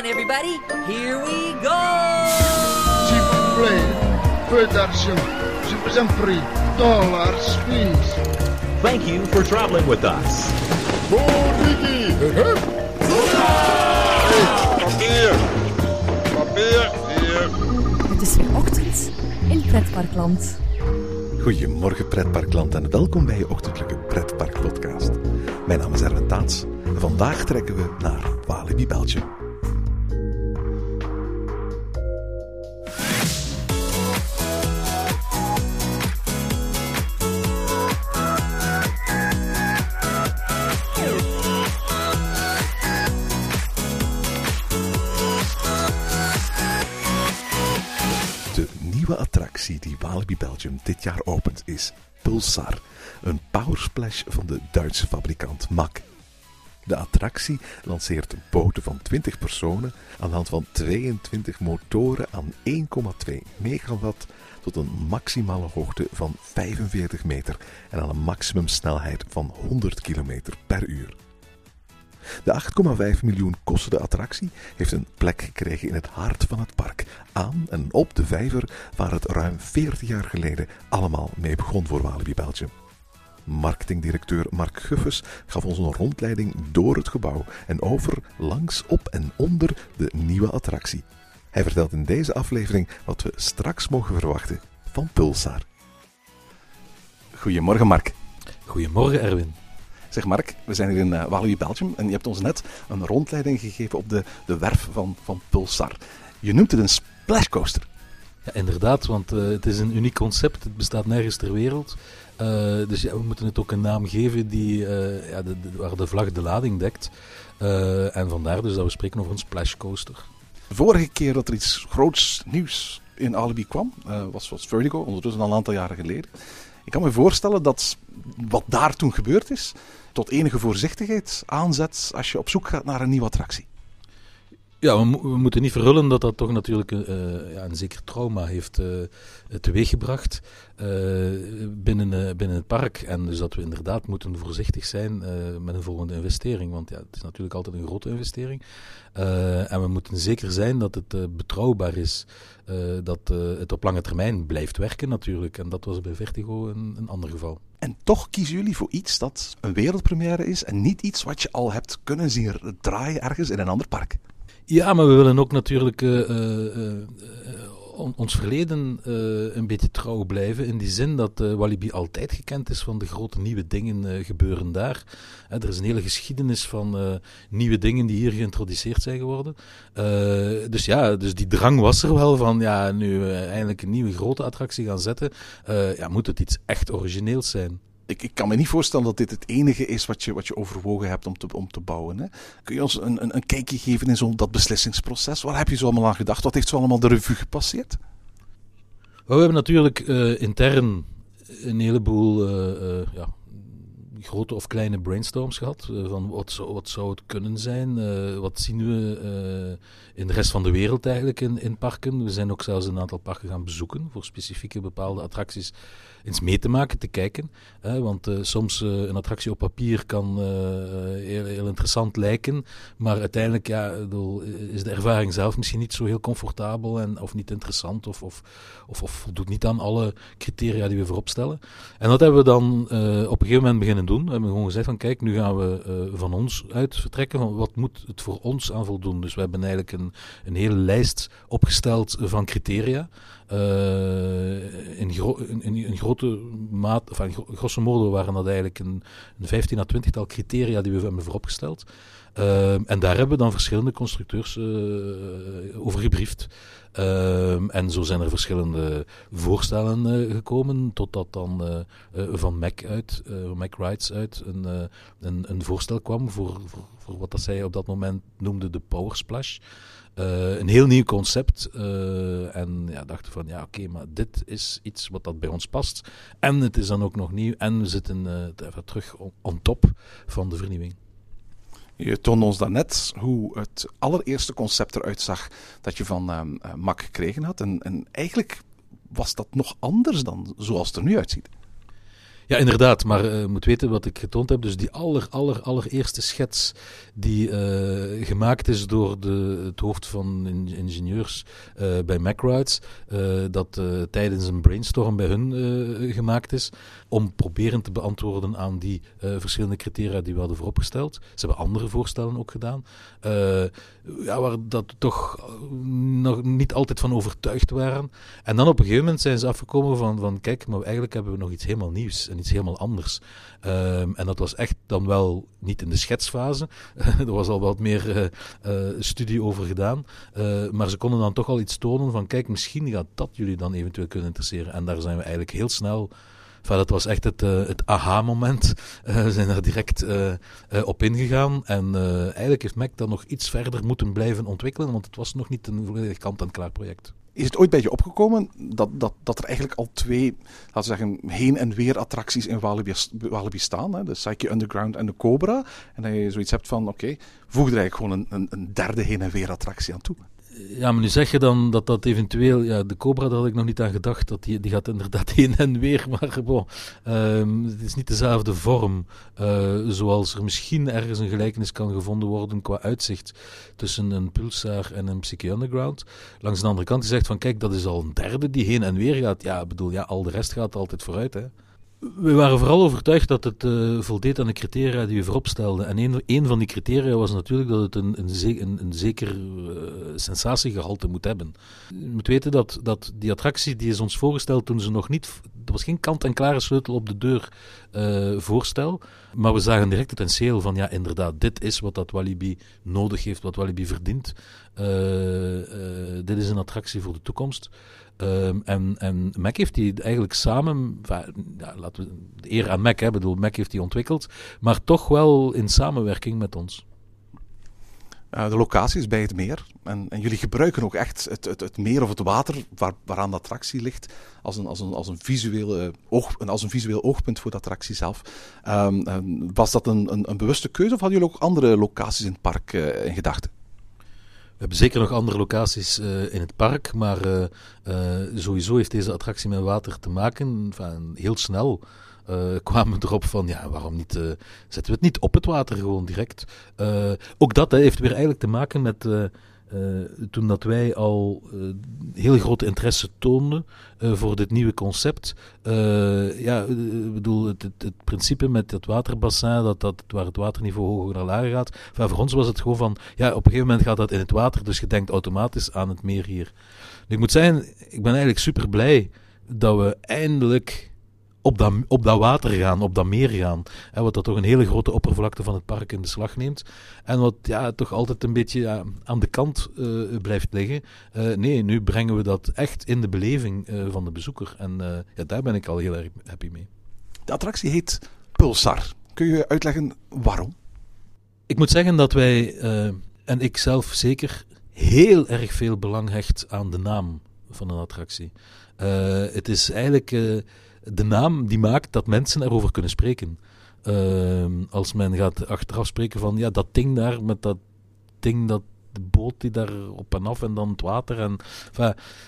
on, everybody. Here we go! S'il vous plaît, peu d'argent. Je vous en prie. Dollars, please. Thank you for traveling with us. Papier! Papier! Hier! Het is weer ochtend in Pretparkland. Goedemorgen pretparkland en welkom bij je ochtendelijke pretparkpodcast. Mijn naam is Erwin Taats en vandaag trekken we naar Walibi Belgium. Attractie die Walibi Belgium dit jaar opent is Pulsar, een powersplash van de Duitse fabrikant MAC. De attractie lanceert boten van 20 personen aan de hand van 22 motoren aan 1,2 megawatt tot een maximale hoogte van 45 meter en aan een maximumsnelheid van 100 km per uur. De 8,5 miljoen kostende attractie heeft een plek gekregen in het hart van het park, aan en op de vijver waar het ruim 40 jaar geleden allemaal mee begon voor Walibi Belgium. Marketingdirecteur Mark Guffes gaf ons een rondleiding door het gebouw en over, langs, op en onder de nieuwe attractie. Hij vertelt in deze aflevering wat we straks mogen verwachten van Pulsar. Goedemorgen Mark. Goedemorgen Erwin. Zeg Mark, we zijn hier in uh, Walibi Belgium en je hebt ons net een rondleiding gegeven op de, de werf van, van Pulsar. Je noemt het een splashcoaster. Ja, inderdaad, want uh, het is een uniek concept. Het bestaat nergens ter wereld. Uh, dus ja, we moeten het ook een naam geven die, ja, de, de, waar de vlag de lading dekt. en vandaar dus dat we spreken over een splashcoaster. De vorige keer dat er iets groots nieuws in Alibi kwam, was, was Vertigo, ondertussen al een aantal jaren geleden. Ik kan me voorstellen dat wat daar toen gebeurd is, tot enige voorzichtigheid aanzet als je op zoek gaat naar een nieuwe attractie. Ja, we, mo we moeten niet verhullen dat dat toch natuurlijk uh, ja, een zeker trauma heeft uh, teweeggebracht uh, binnen, binnen het park. En dus dat we inderdaad moeten voorzichtig zijn met een volgende investering. Want ja, het is natuurlijk altijd een grote investering. en we moeten zeker zijn dat het betrouwbaar is. dat het op lange termijn blijft werken natuurlijk. En dat was bij Vertigo een, een ander geval. En toch kiezen jullie voor iets dat een wereldpremière is en niet iets wat je al hebt kunnen zien draaien ergens in een ander park. Ja, maar we willen ook natuurlijk uh, uh, uh, on, ons verleden een beetje trouw blijven. In die zin dat Walibi altijd gekend is van de grote nieuwe dingen gebeuren daar. er is een hele geschiedenis van nieuwe dingen die hier geïntroduceerd zijn geworden. dus ja, dus die drang was er wel van ja, nu eindelijk een nieuwe grote attractie gaan zetten. ja, moet het iets echt origineels zijn ik, ik, kan me niet voorstellen dat dit het enige is wat je, wat je overwogen hebt om te, om te bouwen. Hè? Kun je ons een, een, een kijkje geven in zo'n dat beslissingsproces? Waar heb je zo allemaal aan gedacht? Wat heeft zo allemaal de revue gepasseerd? We hebben natuurlijk uh, intern een heleboel uh, uh, ja, grote of kleine brainstorms gehad. van wat zou, wat zou het kunnen zijn? wat zien we in de rest van de wereld eigenlijk in, in parken? We zijn ook zelfs een aantal parken gaan bezoeken voor specifieke bepaalde attracties eens mee te maken, te kijken. Hè, want uh, soms uh, een attractie op papier kan uh, heel, heel, interessant lijken, maar uiteindelijk ja, is de ervaring zelf misschien niet zo heel comfortabel en, of niet interessant of, of, of, of voldoet niet aan alle criteria die we voorop stellen. En dat hebben we dan op een gegeven moment beginnen doen. We hebben gewoon gezegd van kijk, nu gaan we van ons uit vertrekken, van wat moet het voor ons aan voldoen. Dus we hebben eigenlijk een, een hele lijst opgesteld van criteria. Uh, in, gro grote maat, of in grosso modo waren dat eigenlijk een, een 15 à 20 tal criteria die we hebben vooropgesteld. Uh, en daar hebben we dan verschillende constructeurs uh, over gebriefd. en zo zijn er verschillende voorstellen gekomen, totdat dan van Mac uit, Mac Rights uit, een, een, een, voorstel kwam voor, voor, wat dat zij op dat moment noemde de Power Splash. Uh, een heel nieuw concept. Uh, en ja, dachten van ja, oké, maar dit is iets wat dat bij ons past. En het is dan ook nog nieuw. En we zitten uh, even terug on, top van de vernieuwing. Je toonde ons daarnet hoe het allereerste concept eruit zag dat je van uh, Mac gekregen had. En, en eigenlijk was dat nog anders dan zoals het er nu uitziet. Ja, inderdaad. Maar je moet weten wat ik getoond heb. Dus die aller, aller, allereerste schets die eh, gemaakt is door de, het hoofd van in- ingenieurs eh, bij MacRides. eh, dat eh, tijdens een brainstorm bij hun eh, gemaakt is. Om proberen te beantwoorden aan die eh, verschillende criteria die we hadden vooropgesteld. Ze hebben andere voorstellen ook gedaan. eh, ja, waar dat toch eh, nog niet altijd van overtuigd waren. En dan op een gegeven moment zijn ze afgekomen van, van kijk, maar eigenlijk hebben we nog iets helemaal nieuws iets helemaal anders. Ehm, en dat was echt dan wel niet in de schetsfase. er was al wat meer eh, eh, studie over gedaan. Eh, maar ze konden dan toch al iets tonen van kijk, misschien gaat dat jullie dan eventueel kunnen interesseren. En daar zijn we eigenlijk heel snel... Dat was echt het, het aha-moment. We zijn daar direct op ingegaan. En eigenlijk heeft Mac dan nog iets verder moeten blijven ontwikkelen, want het was nog niet een volledig kant-en-klaar project. Is het ooit bij je opgekomen dat, dat, dat er eigenlijk al twee, laten we zeggen, heen en weer attracties in Walibi, Walibi staan? Hè? De Psyche Underground en de Cobra. En dat je zoiets hebt van, oké, voeg er eigenlijk gewoon een, een, een derde heen en weer attractie aan toe. Ja, maar nu zeg je dan dat dat eventueel... Ja, de Cobra, daar had ik nog niet aan gedacht. Dat die, die gaat inderdaad heen en weer. Maar ehm, het is niet dezelfde vorm. eh, zoals er misschien ergens een gelijkenis kan gevonden worden qua uitzicht tussen een Pulsar en een Psyche Underground. Langs de andere kant, die zegt van kijk, dat is al een derde die heen en weer gaat. Ja, bedoel, ja, al de rest gaat altijd vooruit, hè. We waren vooral overtuigd dat het eh, voldeed aan de criteria die we voorop stelden. En een, van die criteria was natuurlijk dat het een, een, ze- een, een zeker eh, sensatiegehalte moet hebben. Je moet weten dat, dat die attractie die is ons voorgesteld toen ze nog niet... Er was geen kant-en-klare sleutel op de deur eh, voorstel. Maar we zagen direct het potentieel van, ja, inderdaad, dit is wat dat Walibi nodig heeft, wat Walibi verdient. Eh, eh, dit is een attractie voor de toekomst. Ehm, en, en Mac heeft die eigenlijk samen, laten we de eer aan Mac, hè, bedoel, Mac heeft die ontwikkeld, maar toch wel in samenwerking met ons. Eh, de locatie is bij het meer. En, en jullie gebruiken ook echt het, het, het meer of het water waar, waaraan de attractie ligt als een, als een, als een, visuele oog, een- als een visueel oogpunt voor de attractie zelf. Ehm, ehm, was dat een, een, een bewuste keuze of hadden jullie ook andere locaties in het park eh, in gedachten? We hebben zeker nog andere locaties eh, in het park, maar eh, eh, sowieso heeft deze attractie met water te maken. Enfin, heel snel eh, kwamen erop van, ja, waarom niet, eh, zetten we het niet op het water gewoon direct. Eh, ook dat heeft weer eigenlijk te maken met... toen dat wij al heel grote interesse toonden voor dit nieuwe concept. Ja, bedoel, het, het, principe met het waterbassin, dat, dat, waar het waterniveau hoger naar lager gaat. Voor ons was het gewoon van, ja, op een gegeven moment gaat dat in het water, dus je denkt automatisch aan het meer hier. Ik moet zeggen, ik ben eigenlijk super blij dat we eindelijk op dat, op dat water gaan, op dat meer gaan. Hè, wat dat toch een hele grote oppervlakte van het park in beslag neemt. En wat ja, toch altijd een beetje ja, aan de kant eh, blijft liggen. Eh, nee, nu brengen we dat echt in de beleving eh, van de bezoeker. En ja, daar ben ik al heel erg happy mee. De attractie heet Pulsar. Kun je uitleggen waarom? Ik moet zeggen dat wij, en ik zelf zeker, heel erg veel belang hecht aan de naam van een attractie. Het is eigenlijk de naam die maakt dat mensen erover kunnen spreken. Ehm, als men gaat achteraf spreken van, ja, dat ding daar met dat ding dat de boot die daar op en af en dan het water. En,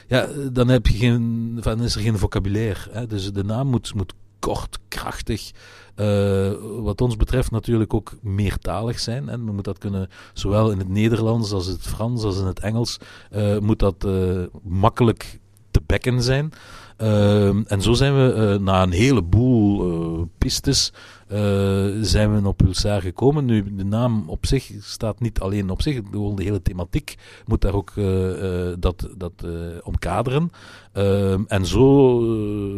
ja, dan, heb je geen, dan is er geen vocabulaire. Dus de naam moet, moet kort, krachtig, eh, wat ons betreft natuurlijk ook meertalig zijn. En we moeten dat kunnen, zowel in het Nederlands als het Frans als in het Engels, eh, moet dat eh, makkelijk te bekken zijn. Ehm, en zo zijn we eh, na een heleboel eh, pistes eh, zijn we op Pulsar gekomen. Nu, de naam op zich staat niet alleen op zich, de hele thematiek moet daar ook dat, dat omkaderen. Ehm, en zo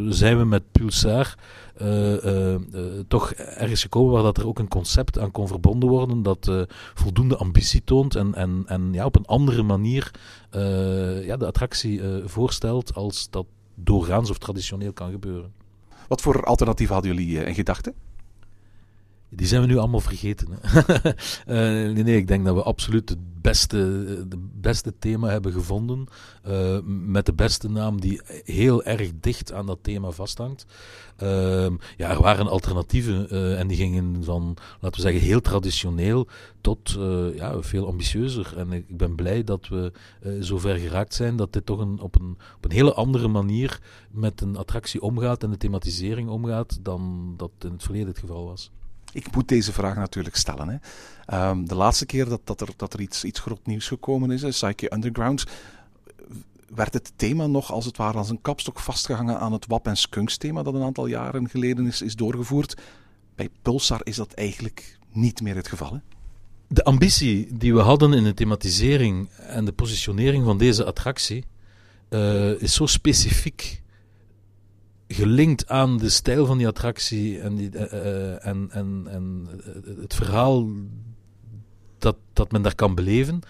zijn we met Pulsar toch ergens gekomen waar dat er ook een concept aan kon verbonden worden dat eh, voldoende ambitie toont en, en, en ja, op een andere manier eh, ja, de attractie eh, voorstelt als dat doorgaans of traditioneel kan gebeuren. Wat voor alternatieven hadden jullie eh, in gedachten? Die zijn we nu allemaal vergeten. Hè? Eh, nee, ik denk dat we absoluut het beste, de beste thema hebben gevonden. eh, met de beste naam die heel erg dicht aan dat thema vasthangt. Ehm, ja, er waren alternatieven eh, en die gingen van, laten we zeggen, heel traditioneel tot ja, veel ambitieuzer. En ik, ben blij dat we zover geraakt zijn dat dit toch een, op, een, op een hele andere manier met een attractie omgaat en de thematisering omgaat dan dat in het verleden het geval was. Ik moet deze vraag natuurlijk stellen. Hè. Ehm, de laatste keer dat, dat er, dat er iets, iets groot nieuws gekomen is, Psyche Underground, werd het thema nog als het ware als een kapstok vastgehangen aan het WAP en Skunks thema dat een aantal jaren geleden is, is doorgevoerd. Bij Pulsar is dat eigenlijk niet meer het geval. Hè? De ambitie die we hadden in de thematisering en de positionering van deze attractie eh, is zo specifiek gelinkt aan de stijl van die attractie en, die, eh, eh, en, en, en eh, het verhaal dat, dat men daar kan beleven.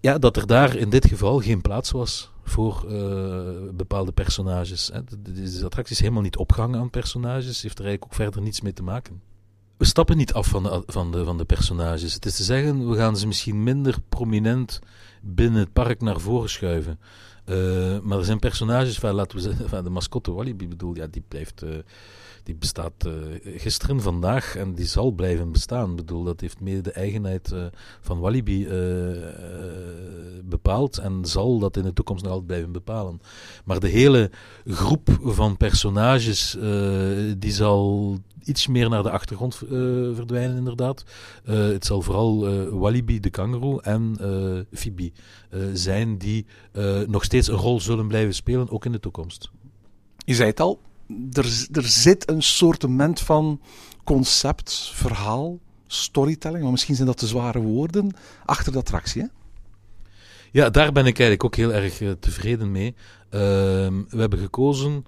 Ja, dat er daar in dit geval geen plaats was voor eh, bepaalde personages. Hè. De- attractie is helemaal niet opgehangen aan personages, heeft er eigenlijk ook verder niets mee te maken. We stappen niet af van de, van, de, van de personages. Het is te zeggen, we gaan ze misschien minder prominent binnen het park naar voren schuiven. Eh, maar er zijn personages, van, laten we zeggen, van de mascotte Walibi bedoel, ja, die blijft, eh, die bestaat eh, gisteren, vandaag en die zal blijven bestaan. Bedoel, dat heeft mede de eigenheid van Walibi bepaald en zal dat in de toekomst nog altijd blijven bepalen. Maar de hele groep van personages, die zal iets meer naar de achtergrond verdwijnen, inderdaad. Het zal vooral Walibi, de kangaroo, en eh, zijn die nog steeds een rol zullen blijven spelen, ook in de toekomst. Je zei het al, er, er zit een soortement van concept, verhaal, storytelling, maar misschien zijn dat te zware woorden, achter de attractie. Hè? Ja, daar ben ik eigenlijk ook heel erg eh, tevreden mee. Ehm, we hebben gekozen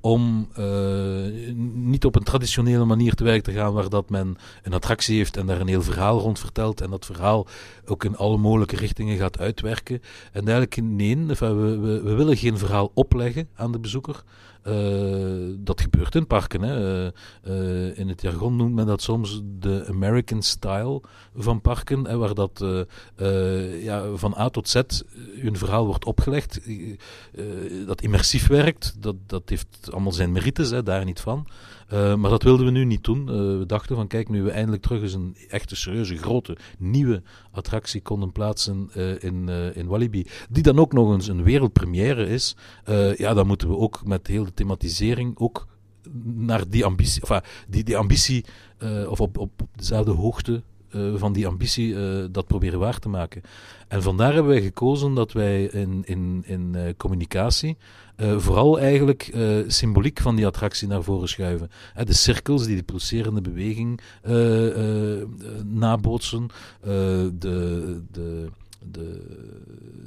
om eh, niet op een traditionele manier te werk te gaan, waar dat men een attractie heeft en daar een heel verhaal rond vertelt en dat verhaal ook in alle mogelijke richtingen gaat uitwerken. En eigenlijk, nee, we, we willen geen verhaal opleggen aan de bezoeker. Eh, dat gebeurt in parken. Hè. Eh, eh, in het jargon noemt men dat soms de American style van parken, hè, waar dat ja, van A tot Z een verhaal wordt opgelegd, dat immersief werkt. Dat, dat heeft allemaal zijn merites, hè, daar niet van. Eh, maar dat wilden we nu niet doen. Eh, we dachten van kijk, nu we eindelijk terug eens een echte serieuze, grote, nieuwe attractie konden plaatsen eh, in, in Walibi, die dan ook nog eens een wereldpremière is, ja, dan moeten we ook met heel de thematisering ook naar die ambitie, enfin, die, die ambitie of op, op dezelfde hoogte eh, van die ambitie eh, dat proberen waar te maken. En vandaar hebben wij gekozen dat wij in, in, in eh, communicatie vooral eigenlijk symboliek van die attractie naar voren schuiven. De cirkels die de pulserende beweging nabootsen, de, de, de,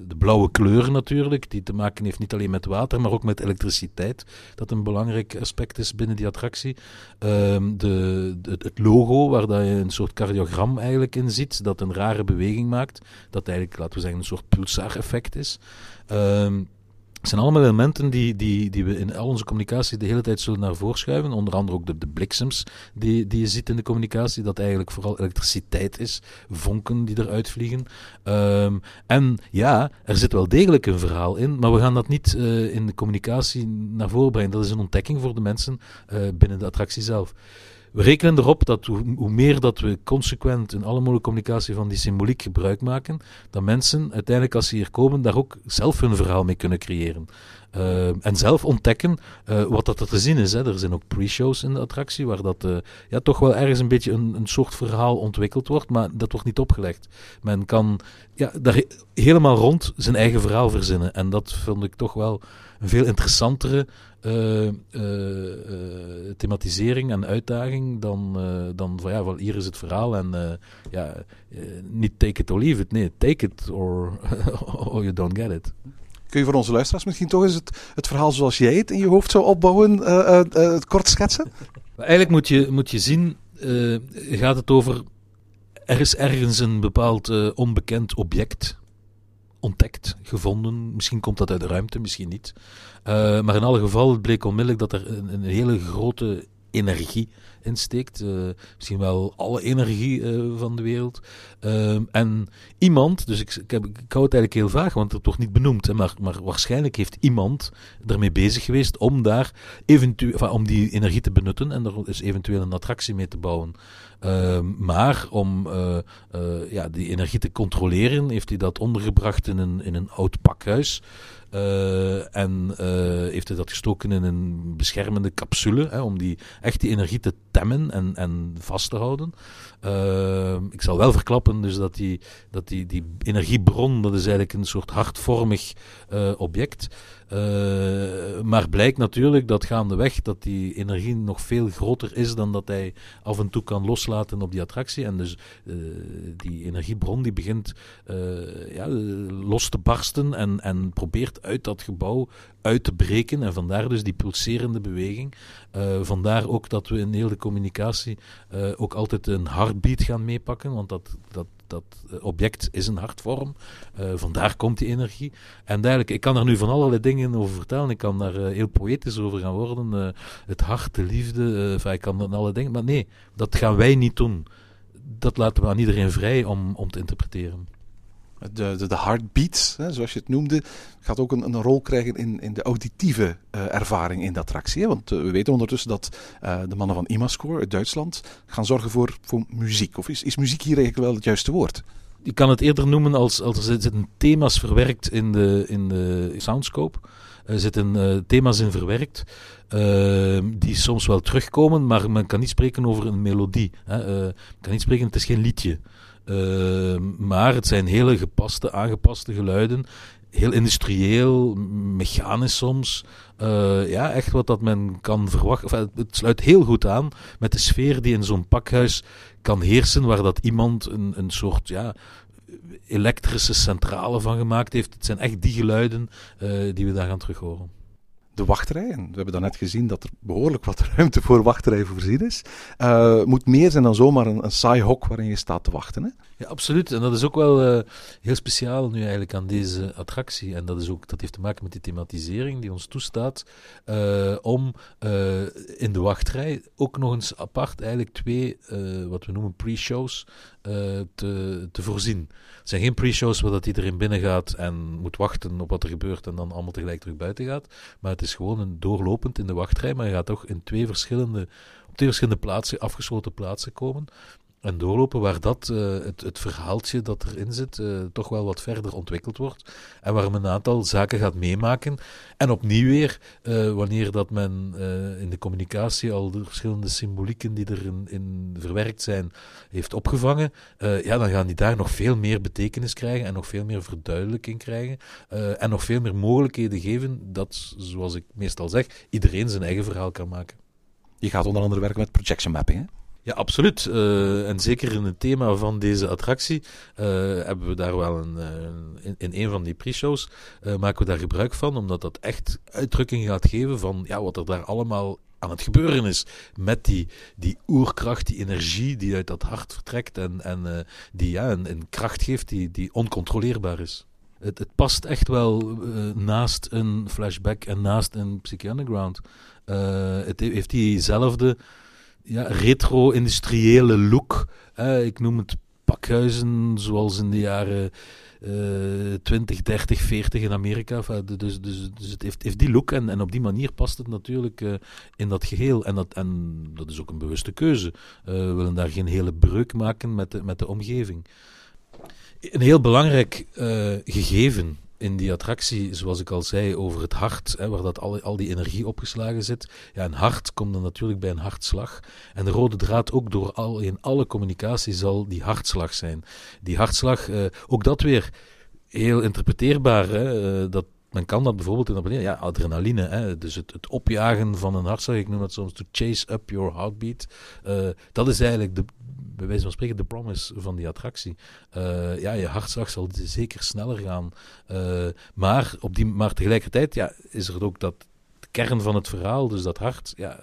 de blauwe kleur natuurlijk, die te maken heeft niet alleen met water, maar ook met elektriciteit, dat een belangrijk aspect is binnen die attractie. Ehm, de, het logo, waar dat je een soort cardiogram eigenlijk in ziet, dat een rare beweging maakt, dat eigenlijk, laten we zeggen, een soort pulsar-effect is. Ehm, het zijn allemaal elementen die, die, die we in al onze communicatie de hele tijd zullen naar voren schuiven. Onder andere ook de, de bliksems die, die je ziet in de communicatie. Dat eigenlijk vooral elektriciteit is. Vonken die eruit vliegen. Ehm, en ja, er zit wel degelijk een verhaal in. Maar we gaan dat niet eh, in de communicatie naar voren brengen. Dat is een ontdekking voor de mensen eh, binnen de attractie zelf. We rekenen erop dat hoe, meer dat we consequent in alle mogelijke communicatie van die symboliek gebruik maken, dat mensen uiteindelijk als ze hier komen daar ook zelf hun verhaal mee kunnen creëren. Uh, en zelf ontdekken uh, wat dat er te zien is. Hè. Er zijn ook pre-shows in de attractie waar dat uh, ja, toch wel ergens een beetje een, een soort verhaal ontwikkeld wordt, maar dat wordt niet opgelegd. Men kan ja, daar helemaal rond zijn eigen verhaal verzinnen. En dat vind ik toch wel een veel interessantere uh, uh, thematisering en uitdaging dan, uh, dan van ja, van hier is het verhaal en ja, niet take it or leave it. Nee, take it or, or you don't get it. Kun je voor onze luisteraars misschien toch eens het, het verhaal zoals jij het in je hoofd zou opbouwen, uh, kort schetsen? Eigenlijk moet je, moet je zien, gaat het over, er is ergens een bepaald onbekend object ontdekt, gevonden. Misschien komt dat uit de ruimte, misschien niet. Uh, maar in alle gevallen bleek onmiddellijk dat er een, een hele grote energie insteekt. Uh, misschien wel alle energie uh, van de wereld. Uh, en iemand, dus ik, ik, heb, ik hou het eigenlijk heel vaag, want het wordt niet benoemd. Maar, maar waarschijnlijk heeft iemand ermee bezig geweest om daar eventueel, om die energie te benutten en er is eventueel een attractie mee te bouwen. Ehm, maar om uh, ja, die energie te controleren, heeft hij dat ondergebracht in een, in een oud pakhuis. Uh, en heeft hij dat gestoken in een beschermende capsule, hè, om die, echt die energie te temmen en, en vast te houden. Ehm, ik zal wel verklappen dus dat, die, dat die, die energiebron, dat is eigenlijk een soort hartvormig object. Uh, maar blijkt natuurlijk dat gaandeweg dat die energie nog veel groter is dan dat hij af en toe kan loslaten op die attractie. En dus uh, die energiebron die begint uh, ja, los te barsten en, en probeert uit dat gebouw uit te breken. En vandaar dus die pulserende beweging. vandaar ook dat we in heel de communicatie ook altijd een heartbeat gaan meepakken. Want dat, dat dat eh, object is een hartvorm. Uh, vandaar komt die energie. En eigenlijk, ik kan er nu van allerlei dingen over vertellen. Ik kan daar uh, heel poëtisch over gaan worden. Het hart, de liefde, ik kan dan alle dingen. Maar nee, dat gaan wij niet doen. Dat laten we aan iedereen vrij om, om te interpreteren de, de, hè, zoals je het noemde, gaat ook een, een rol krijgen in, in de auditieve uh, ervaring in de attractie. Hè? Want uh, we weten ondertussen dat uh, de mannen van Imascore uit Duitsland gaan zorgen voor, voor muziek. Of is, is muziek hier eigenlijk wel het juiste woord? Je kan het eerder noemen als, als er zitten thema's verwerkt in de, in de soundscope. Er zitten thema's in verwerkt die soms wel terugkomen, maar men kan niet spreken over een melodie. Hè? men kan niet spreken, het is geen liedje. Uh, maar het zijn hele gepaste, aangepaste geluiden. Heel industrieel, mechanisch soms. Uh, ja, echt wat dat men kan verwachten. het sluit heel goed aan met de sfeer die in zo'n pakhuis kan heersen, waar dat iemand een, een soort ja, elektrische centrale van gemaakt heeft. Het zijn echt die geluiden uh, die we daar gaan terug horen de wachtrij. En we hebben daarnet gezien dat er behoorlijk wat ruimte voor wachtrij voorzien is. Uh, moet meer zijn dan zomaar een, een saai hok waarin je staat te wachten. Hè? Ja, absoluut. En dat is ook wel uh, heel speciaal nu eigenlijk aan deze attractie. En dat, is ook, dat heeft te maken met die thematisering die ons toestaat uh, om in de wachtrij ook nog eens apart eigenlijk twee, wat we noemen pre-shows, te, te voorzien. Het zijn geen pre-shows waar dat iedereen binnen gaat en moet wachten op wat er gebeurt en dan allemaal tegelijk terug buiten gaat. Maar het is gewoon een doorlopend in de wachtrij, maar je gaat toch in twee verschillende, op twee verschillende plaatsen, afgesloten plaatsen komen en doorlopen, waar dat, uh, het, het verhaaltje dat erin zit, uh, toch wel wat verder ontwikkeld wordt. En waar men een aantal zaken gaat meemaken. En opnieuw weer, uh, wanneer dat men in de communicatie al de verschillende symbolieken die erin in verwerkt zijn, heeft opgevangen, ja, dan gaan die daar nog veel meer betekenis krijgen en nog veel meer verduidelijking krijgen. en nog veel meer mogelijkheden geven dat, zoals ik meestal zeg, iedereen zijn eigen verhaal kan maken. Je gaat onder andere werken met projection mapping, hè? Ja, absoluut. Uh, en zeker in het thema van deze attractie uh, hebben we daar wel een, uh, in, een van die pre-shows maken we daar gebruik van, omdat dat echt uitdrukking gaat geven van ja, wat er daar allemaal aan het gebeuren is met die, die oerkracht, die energie die uit dat hart vertrekt en, en die ja, een, een, kracht geeft die, die oncontroleerbaar is. Het, het past echt wel naast een flashback en naast een Psyche Underground. het heeft diezelfde ja, retro-industriële look. ik noem het pakhuizen zoals in de jaren uh, 20, 30, 40 in Amerika. dus dus, dus het heeft, heeft die look en, en op die manier past het natuurlijk uh, in dat geheel. En dat, en dat is ook een bewuste keuze. Uh, we willen daar geen hele breuk maken met de, met de omgeving. Een heel belangrijk gegeven in die attractie, zoals ik al zei, over het hart, hè, waar dat al, al die energie opgeslagen zit. Ja, een hart komt dan natuurlijk bij een hartslag. En de rode draad ook door al, in alle communicatie zal die hartslag zijn. Die hartslag, eh, ook dat weer heel interpreteerbaar. Hè, uh, dat, men kan dat bijvoorbeeld interpreteren, ja, adrenaline, hè, dus het, het opjagen van een hartslag, ik noem dat soms to chase up your heartbeat. Uh, dat is eigenlijk de, bij wijze van spreken de promise van die attractie. Uh, ja, je hartslag zal zeker sneller gaan. Uh, maar, op die, maar tegelijkertijd ja, is er ook dat kern van het verhaal, dus dat hart, ja,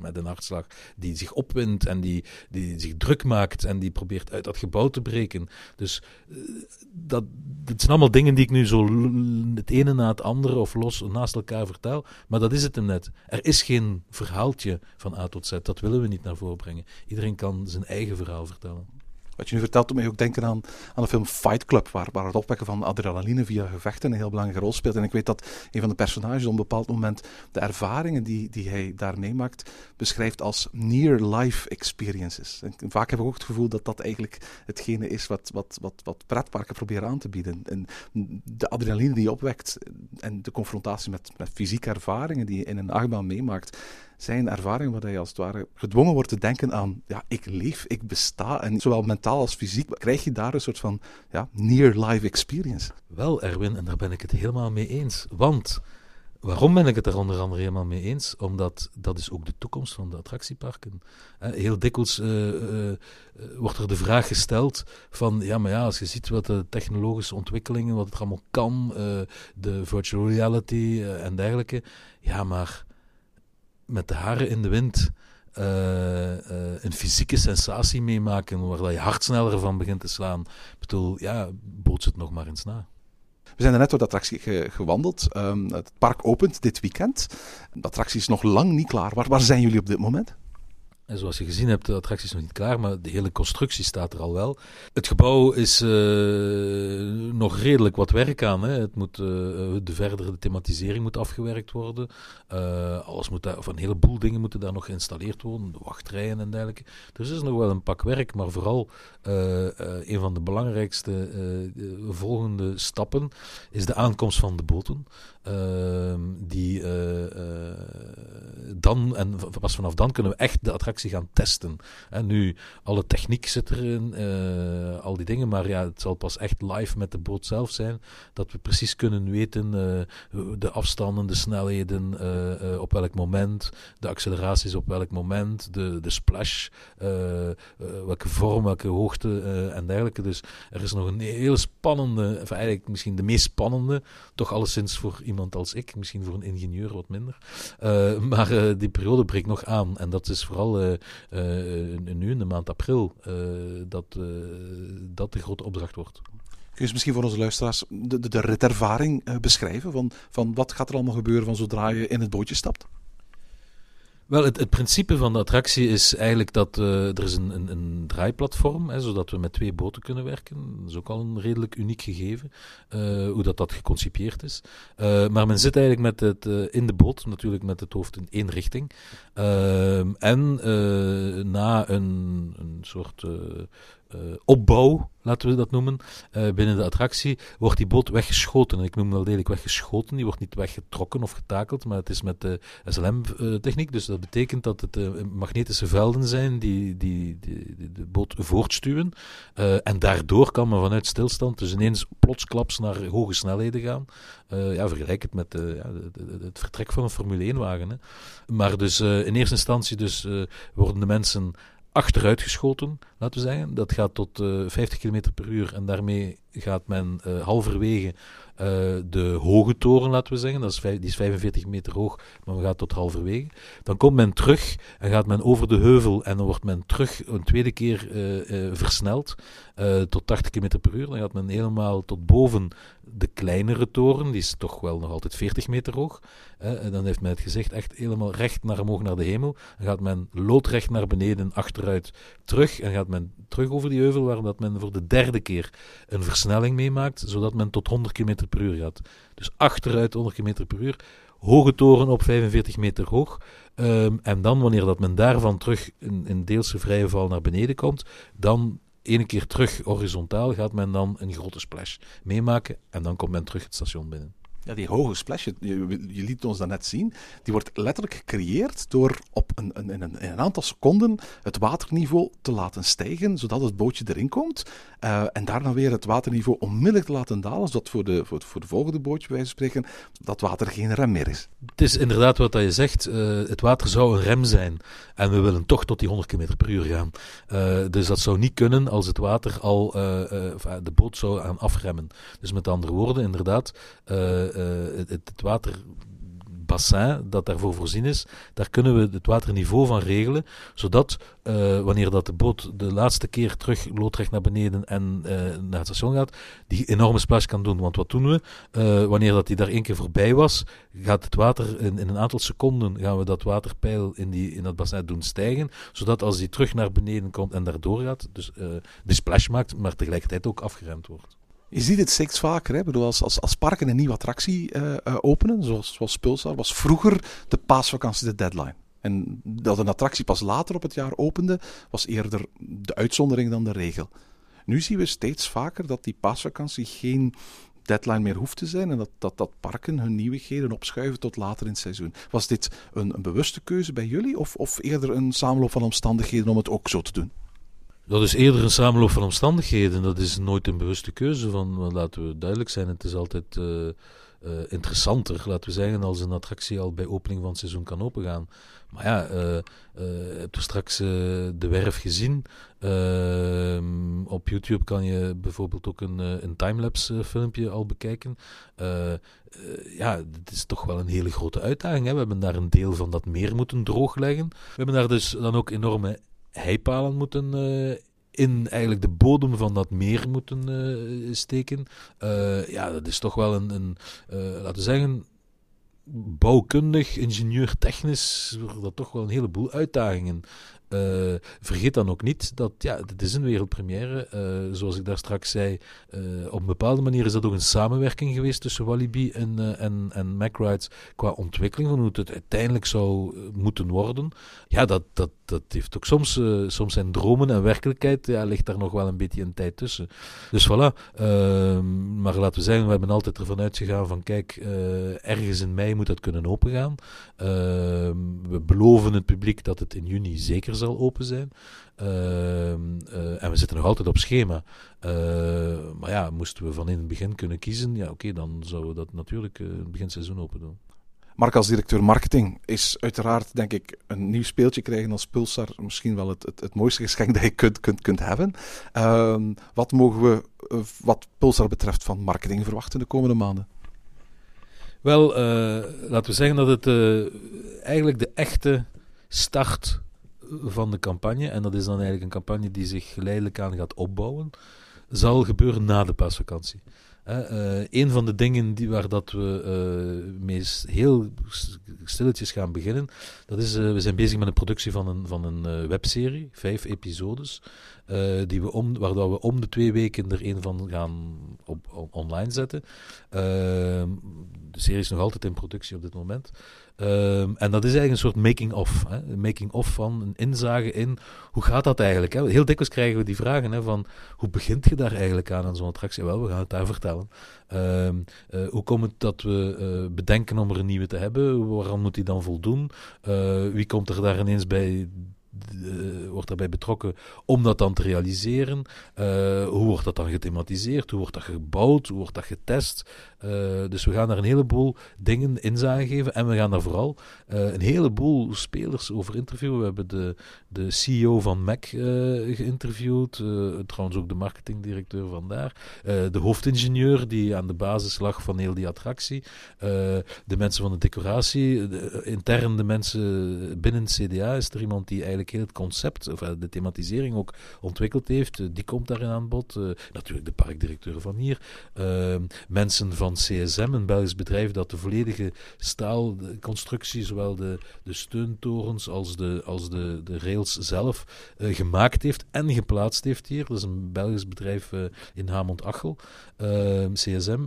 met een hartslag die zich opwindt en die, die zich druk maakt en die probeert uit dat gebouw te breken. Dus dat, dat zijn allemaal dingen die ik nu zo het ene na het andere of los naast elkaar vertel, maar dat is het hem net. Er is geen verhaaltje van A tot Z, dat willen we niet naar voren brengen. Iedereen kan zijn eigen verhaal vertellen. Wat je nu vertelt, doet mij ook denken aan, aan de film Fight Club, waar, waar het opwekken van adrenaline via gevechten een heel belangrijke rol speelt. En ik weet dat een van de personages op een bepaald moment de ervaringen die, die hij daar meemaakt, beschrijft als near-life experiences. En vaak heb ik ook het gevoel dat dat eigenlijk hetgene is wat, wat, wat, wat pretparken proberen aan te bieden. En de adrenaline die je opwekt en de confrontatie met, met fysieke ervaringen die je in een achtbaan meemaakt, zijn ervaringen waar je als het ware gedwongen wordt te denken aan, ja, ik leef, ik besta. En zowel mentaal als fysiek krijg je daar een soort van ja, near-life experience. Wel, Erwin, en daar ben ik het helemaal mee eens. Want, waarom ben ik het er onder andere helemaal mee eens? Omdat dat is ook de toekomst van de attractieparken. Heel dikwijls uh, uh, wordt er de vraag gesteld van, ja, maar ja, als je ziet wat de technologische ontwikkelingen, wat het allemaal kan, de virtual reality en dergelijke, ja, maar met de haren in de wind uh, uh, een fysieke sensatie meemaken waar dat je hart sneller van begint te slaan. Ik bedoel, ja, boots het nog maar eens na. We zijn er net door de attractie ge gewandeld. Um, het park opent dit weekend. De attractie is nog lang niet klaar. Waar, waar zijn jullie op dit moment? En zoals je gezien hebt, de attractie is nog niet klaar, maar de hele constructie staat er al wel. Het gebouw is uh, nog redelijk wat werk aan. Hè. Het moet, uh, de verdere thematisering moet afgewerkt worden. Uh, alles moet daar, of een heleboel dingen moeten daar nog geïnstalleerd worden, de wachtrijen en dergelijke. Dus er is nog wel een pak werk, maar vooral een van de belangrijkste volgende stappen is de aankomst van de boten. Ehm, die dan, en pas vanaf dan kunnen we echt de attractie gaan testen. En nu, alle techniek zit erin, uh, al die dingen, maar ja, het zal pas echt live met de boot zelf zijn, dat we precies kunnen weten de afstanden, de snelheden, op welk moment, de acceleraties op welk moment, de, de splash, welke vorm, welke hoogte en dergelijke. Dus er is nog een hele spannende, of eigenlijk misschien de meest spannende, toch alleszins voor iemand als ik, misschien voor een ingenieur wat minder. maar die periode breekt nog aan en dat is vooral uh, nu in de maand april dat dat de grote opdracht wordt. Kun je misschien voor onze luisteraars de, de, de beschrijven? Van, van wat gaat er allemaal gebeuren van zodra je in het bootje stapt? Wel, het, principe van de attractie is eigenlijk dat uh, er is een, een, een draaiplatform is, zodat we met twee boten kunnen werken. Dat is ook al een redelijk uniek gegeven, uh, hoe dat, dat geconcipieerd is. Uh, maar men zit eigenlijk met het, in de boot, natuurlijk met het hoofd in één richting. Ehm, en na een soort uh, opbouw, laten we dat noemen, uh, binnen de attractie, wordt die boot weggeschoten. En ik noem wel degelijk weggeschoten. Die wordt niet weggetrokken of getakeld, maar het is met de SLM-techniek. Dus dat betekent dat het magnetische velden zijn die, die, de boot voortstuwen. en daardoor kan men vanuit stilstand dus ineens plotsklaps naar hoge snelheden gaan. ja, vergelijk het met ja, het vertrek van een Formule 1-wagen. Maar dus in eerste instantie dus, worden de mensen achteruit geschoten, laten we zeggen. Dat gaat tot uh, 50 km per uur en daarmee gaat men uh, halverwege uh, de hoge toren, laten we zeggen. Dat is die is 45 meter hoog, maar we gaan tot halverwege. Dan komt men terug en gaat men over de heuvel en dan wordt men terug een tweede keer versneld tot 80 km per uur. Dan gaat men helemaal tot boven de kleinere toren, die is toch wel nog altijd 40 meter hoog. en dan heeft men het gezegd, echt helemaal recht naar omhoog naar de hemel. Dan gaat men loodrecht naar beneden, achteruit, terug. En gaat men terug over die heuvel, waar dat men voor de derde keer een versnelling meemaakt, zodat men tot 100 km per uur gaat. Dus achteruit 100 km per uur. Hoge toren op 45 meter hoog. Um, en dan, wanneer dat men daarvan terug in, in deelse vrije val naar beneden komt, dan ene keer terug horizontaal gaat men dan een grote splash meemaken en dan komt men terug het station binnen. Ja, die hoge splash, je, je, liet ons dat net zien, die wordt letterlijk gecreëerd door op een, een, in, een, in een aantal seconden het waterniveau te laten stijgen, zodat het bootje erin komt. Uh, en daarna weer het waterniveau onmiddellijk te laten dalen, zodat voor de, voor, voor de volgende bootje, van spreken, dat water geen rem meer is. Het is inderdaad wat je zegt, uh, het water zou een rem zijn. En we willen toch tot die 100 km per uur gaan. Uh, dus dat zou niet kunnen als het water al de boot zou aan afremmen. Dus met andere woorden, inderdaad, het, het, water bassin dat daarvoor voorzien is, daar kunnen we het waterniveau van regelen, zodat uh, wanneer dat de boot de laatste keer terug loodrecht naar beneden en uh, naar het station gaat, die enorme splash kan doen. Want wat doen we? Uh, wanneer dat die daar één keer voorbij was, gaat het water in, in, een aantal seconden gaan we dat waterpeil in, die, in dat bassin doen stijgen, zodat als die terug naar beneden komt en daardoor gaat, dus de splash maakt, maar tegelijkertijd ook afgeremd wordt. Je ziet het steeds vaker. Hè? Bedoel, als, als, als parken een nieuwe attractie uh, openen, zoals, zoals Pulsar, was vroeger de paasvakantie de deadline. En dat een attractie pas later op het jaar opende, was eerder de uitzondering dan de regel. Nu zien we steeds vaker dat die paasvakantie geen deadline meer hoeft te zijn en dat, dat, dat parken hun nieuwigheden opschuiven tot later in het seizoen. Was dit een, een bewuste keuze bij jullie of, of eerder een samenloop van omstandigheden om het ook zo te doen? Dat is eerder een samenloop van omstandigheden. Dat is nooit een bewuste keuze van, laten we duidelijk zijn, het is altijd uh, uh, interessanter, laten we zeggen, als een attractie al bij opening van het seizoen kan opengaan. Maar ja, uh, heb je straks de werf gezien? Ehm, op YouTube kan je bijvoorbeeld ook een, een timelapse filmpje al bekijken. ja, het is toch wel een hele grote uitdaging. Hè? We hebben daar een deel van dat meer moeten droogleggen. We hebben daar dus dan ook enorme heipalen moeten uh, in eigenlijk de bodem van dat meer moeten uh, steken. Uh, ja, dat is toch wel een, een laten we zeggen, bouwkundig, ingenieur, technisch, dat toch wel een heleboel uitdagingen. Vergeet dan ook niet dat ja, het is een wereldpremière. Zoals ik daar straks zei, op een bepaalde manier is dat ook een samenwerking geweest tussen Walibi en, en, en MacRides qua ontwikkeling van hoe het uiteindelijk zou moeten worden. Ja, dat, dat, dat heeft ook soms, soms zijn dromen en werkelijkheid, ja, ligt daar nog wel een beetje een tijd tussen. Dus voilà. Ehm, maar laten we zeggen, we hebben altijd ervan uitgegaan van kijk, ergens in mei moet dat kunnen opengaan. Ehm, we beloven het publiek dat het in juni zeker zal open zijn. Uh, uh, en we zitten nog altijd op schema. Uh, maar ja, moesten we van in het begin kunnen kiezen, ja, oké, dan zouden we dat natuurlijk in het beginseizoen open doen. Mark, als directeur marketing is uiteraard, denk ik, een nieuw speeltje krijgen als Pulsar misschien wel het, het, het mooiste geschenk dat je kunt, kunt, kunt hebben. Ehm, wat mogen we, wat Pulsar betreft, van marketing verwachten de komende maanden? Wel, laten we zeggen dat het eigenlijk de echte start van de campagne, en dat is dan eigenlijk een campagne die zich geleidelijk aan gaat opbouwen, zal gebeuren na de paasvakantie. Uh, een van de dingen die, waar dat we uh, mee heel stilletjes gaan beginnen, dat is, uh, we zijn bezig met de productie van een, van een webserie, vijf episodes, die we om, waar we om de twee weken er een van gaan op, online zetten. Ehm, de serie is nog altijd in productie op dit moment. Um, en dat is eigenlijk een soort making-of. Een making-of van een inzage in hoe gaat dat eigenlijk. Hè? Heel dikwijls krijgen we die vragen hè, van hoe begint je daar eigenlijk aan aan zo'n attractie? Wel, we gaan het daar vertellen. Um, uh, hoe komt het dat we uh, bedenken om er een nieuwe te hebben? Waarom moet die dan voldoen? Uh, wie komt er daar ineens bij uh, wordt daarbij betrokken om dat dan te realiseren. Uh, hoe wordt dat dan gethematiseerd? Hoe wordt dat gebouwd? Hoe wordt dat getest? Uh, dus we gaan daar een heleboel dingen inzage geven en we gaan daar vooral een heleboel spelers over interviewen. We hebben de, de CEO van Mac geïnterviewd, trouwens ook de marketingdirecteur van daar, de hoofdingenieur die aan de basis lag van heel die attractie, de mensen van de decoratie, de, intern de mensen binnen het CDA is er iemand die eigenlijk heel het concept, of de thematisering ook ontwikkeld heeft. Eh, die komt daarin aan bod. Uh, natuurlijk de parkdirecteur van hier. Uh, mensen van CSM, een Belgisch bedrijf dat de volledige staalconstructie, zowel de, de steuntorens als de, als de, de rails zelf, gemaakt heeft en geplaatst heeft hier. Dat is een Belgisch bedrijf in Hamond-Achel. Ehm, CSM,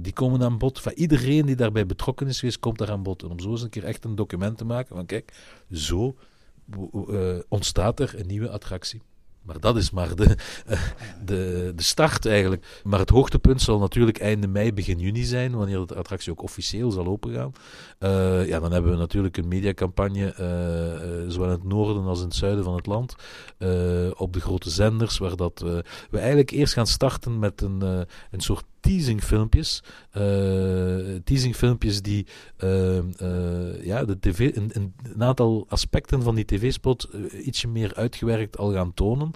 die komen aan bod. Van iedereen die daarbij betrokken is geweest, komt daar aan bod. En om zo eens een keer echt een document te maken van kijk, zo ontstaat er een nieuwe attractie. Maar dat is maar de, uh, de, de start eigenlijk. Maar het hoogtepunt zal natuurlijk einde mei, begin juni zijn, wanneer de attractie ook officieel zal opengaan. Uh, ja, dan hebben we natuurlijk een mediacampagne, zowel in het noorden als in het zuiden van het land, op de grote zenders, waar dat, we eigenlijk eerst gaan starten met een, een soort teasingfilmpjes. eh teasingfilmpjes die eh, eh, ja, de TV, een, een, een aantal aspecten van die tv-spot eh, ietsje meer uitgewerkt al gaan tonen.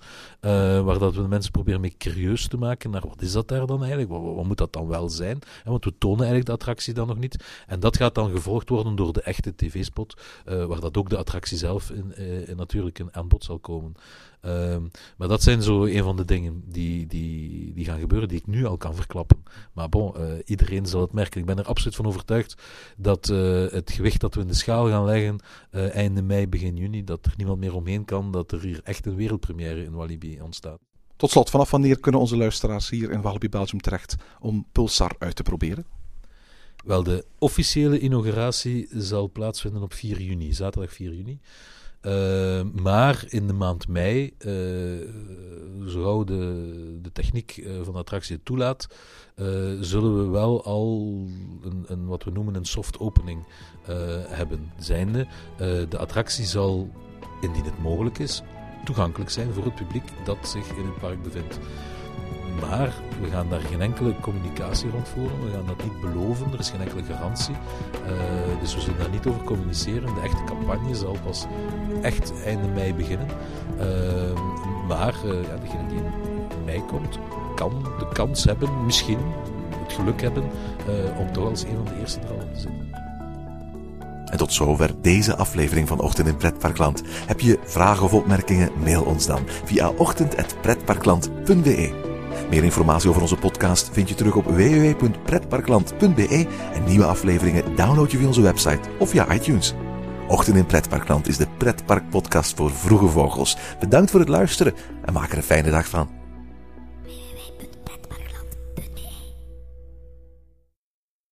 waar dat we de mensen proberen mee curieus te maken naar wat is dat daar dan eigenlijk? Wat, moet dat dan wel zijn? Want we tonen eigenlijk de attractie dan nog niet. En dat gaat dan gevolgd worden door de echte tv-spot, waar dat ook de attractie zelf in, in natuurlijk in aan bod zal komen. Ehm, maar dat zijn zo een van de dingen die, die, die gaan gebeuren, die ik nu al kan verklappen. Maar bon, eh, iedereen zal het merken. Ik ben er absoluut van overtuigd dat eh, het gewicht dat we in de schaal gaan leggen eh, einde mei, begin juni, dat er niemand meer omheen kan, dat er hier echt een wereldpremière in Walibi ontstaat. Tot slot, vanaf wanneer kunnen onze luisteraars hier in Walibi Belgium terecht om Pulsar uit te proberen? Wel, de officiële inauguratie zal plaatsvinden op 4 juni, zaterdag 4 juni. Uh, maar in de maand mei, uh, zo gauw de, de techniek uh, van de attractie het toelaat, zullen we wel al een, een, wat we noemen een soft opening hebben. Zijnde, de attractie zal, indien het mogelijk is, toegankelijk zijn voor het publiek dat zich in het park bevindt. Maar we gaan daar geen enkele communicatie rond voeren. We gaan dat niet beloven. Er is geen enkele garantie. Uh, dus we zullen daar niet over communiceren. De echte campagne zal pas echt einde mei beginnen. Uh, maar uh, ja, degene die in mei komt, kan de kans hebben, misschien het geluk hebben, om toch als een van de eerste er al te zitten. En tot zover deze aflevering van Ochtend in Pretparkland. Heb je vragen of opmerkingen? Mail ons dan via ochtend.pretparkland.be. Meer informatie over onze podcast vind je terug op www.pretparkland.be en nieuwe afleveringen download je via onze website of via iTunes. Ochtend in Pretparkland is de pretparkpodcast voor vroege vogels. Bedankt voor het luisteren en maak er een fijne dag van.